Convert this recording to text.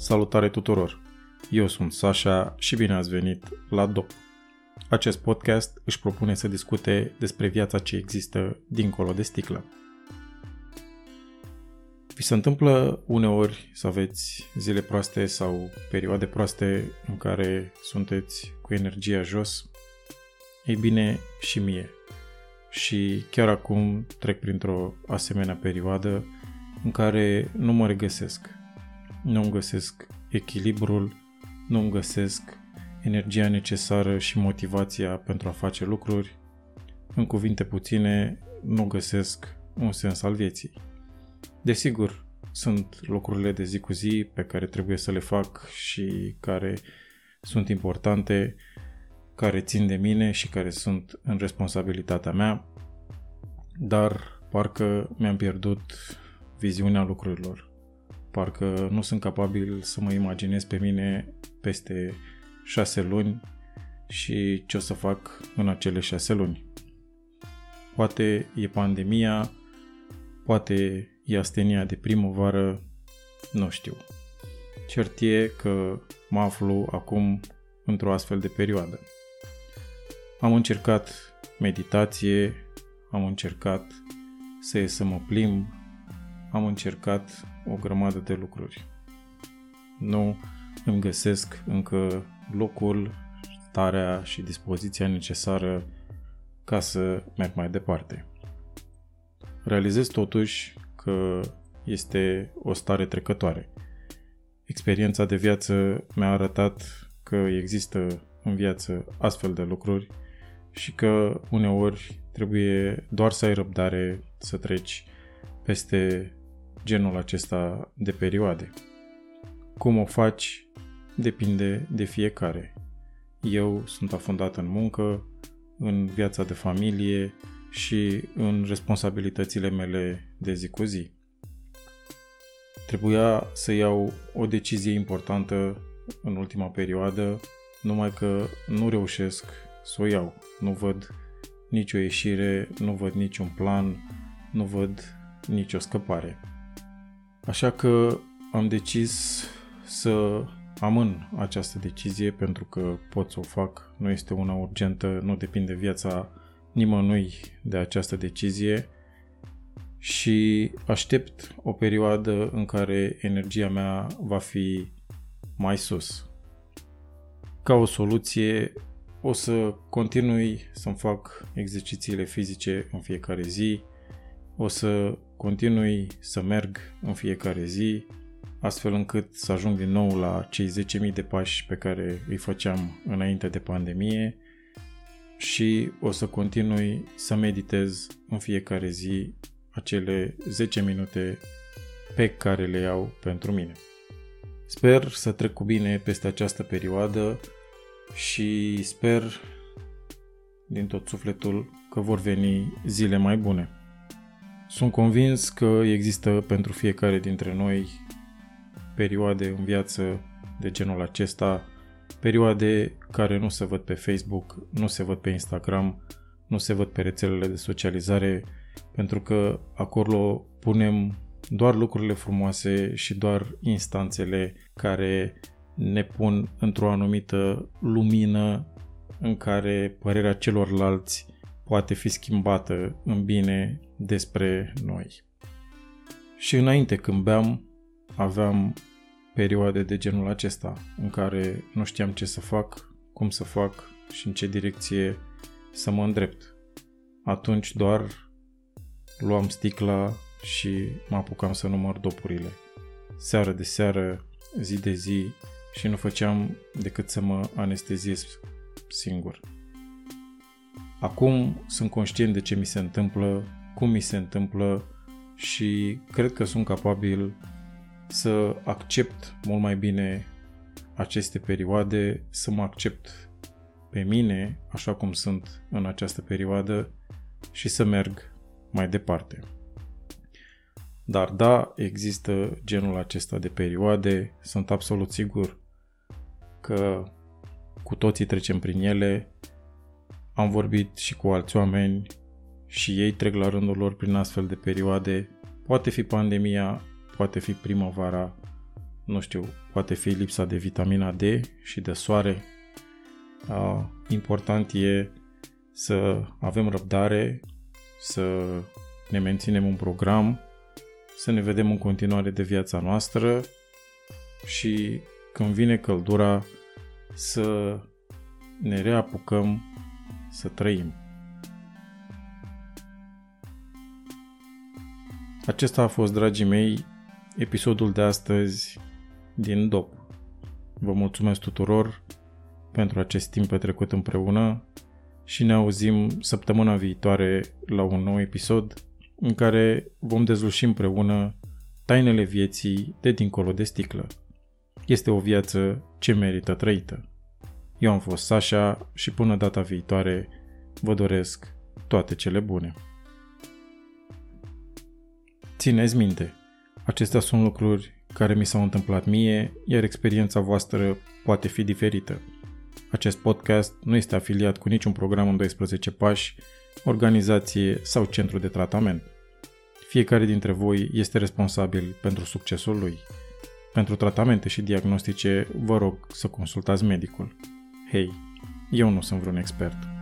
Salutare tuturor! Eu sunt Sasha și bine ați venit la DOP. Acest podcast își propune să discute despre viața ce există dincolo de sticlă. Vi se întâmplă uneori să aveți zile proaste sau perioade proaste în care sunteți cu energia jos? Ei bine, și mie. Și chiar acum trec printr-o asemenea perioadă în care nu mă regăsesc. Nu îmi găsesc echilibrul, nu îmi găsesc energia necesară și motivația pentru a face lucruri. În cuvinte puține, nu găsesc un sens al vieții. Desigur, sunt lucrurile de zi cu zi pe care trebuie să le fac și care sunt importante, care țin de mine și care sunt în responsabilitatea mea, dar parcă mi-am pierdut viziunea lucrurilor. Parcă nu sunt capabil să mă imaginez pe mine peste șase luni și ce o să fac în acele șase luni. Poate e pandemia, poate e astenia de primăvară, nu știu. Cert e că mă aflu acum într-o astfel de perioadă. Am încercat meditație, am încercat să ies să mă plimb, am încercat o grămadă de lucruri. Nu îmi găsesc încă locul, starea și dispoziția necesară ca să merg mai departe. Realizez totuși că este o stare trecătoare. Experiența de viață mi-a arătat că există în viață astfel de lucruri și că uneori trebuie doar să ai răbdare să treci peste genul acesta de perioade. Cum o faci depinde de fiecare. Eu sunt afundat în muncă, în viața de familie și în responsabilitățile mele de zi cu zi. Trebuia să iau o decizie importantă în ultima perioadă, numai că nu reușesc să o iau. Nu văd nicio ieșire, nu văd niciun plan, nu văd nicio scăpare. Așa că am decis să amân această decizie pentru că pot să o fac, nu este una urgentă, nu depinde viața nimănui de această decizie și aștept o perioadă în care energia mea va fi mai sus. Ca o soluție, o să continui să-mi fac exercițiile fizice în fiecare zi, o să continui să merg în fiecare zi, astfel încât să ajung din nou la cei 10.000 de pași pe care îi făceam înainte de pandemie și o să continui să meditez în fiecare zi acele 10 minute pe care le iau pentru mine. Sper să trec cu bine peste această perioadă și sper din tot sufletul că vor veni zile mai bune. Sunt convins că există pentru fiecare dintre noi perioade în viață de genul acesta, perioade care nu se văd pe Facebook, nu se văd pe Instagram, nu se văd pe rețelele de socializare, pentru că acolo punem doar lucrurile frumoase și doar instanțele care ne pun într-o anumită lumină în care părerea celorlalți poate fi schimbată în bine despre noi. Și înainte când beam, aveam perioade de genul acesta, în care nu știam ce să fac, cum să fac și în ce direcție să mă îndrept. Atunci doar luam sticla și mă apucam să număr dopurile. Seară de seară, zi de zi și nu făceam decât să mă anesteziez singur. Acum sunt conștient de ce mi se întâmplă, cum mi se întâmplă și cred că sunt capabil să accept mult mai bine aceste perioade, să mă accept pe mine așa cum sunt în această perioadă și să merg mai departe. Dar da, există genul acesta de perioade, sunt absolut sigur că cu toții trecem prin ele, am vorbit și cu alți oameni și ei trec la rândul lor prin astfel de perioade. Poate fi pandemia, poate fi primăvara, nu știu, poate fi lipsa de vitamina D și de soare. Important e să avem răbdare, să ne menținem un program, să ne vedem în continuare de viața noastră și când vine căldura să ne reapucăm să trăim. Acesta a fost, dragii mei, episodul de astăzi din DOP. Vă mulțumesc tuturor pentru acest timp petrecut împreună și ne auzim săptămâna viitoare la un nou episod în care vom dezluși împreună tainele vieții de dincolo de sticlă. Este o viață ce merită trăită. Eu am fost Sasha și până data viitoare vă doresc toate cele bune. Țineți minte, acestea sunt lucruri care mi s-au întâmplat mie, iar experiența voastră poate fi diferită. Acest podcast nu este afiliat cu niciun program în 12 pași, organizație sau centru de tratament. Fiecare dintre voi este responsabil pentru succesul lui. Pentru tratamente și diagnostice, vă rog să consultați medicul. Hei, eu nu sunt vreun expert.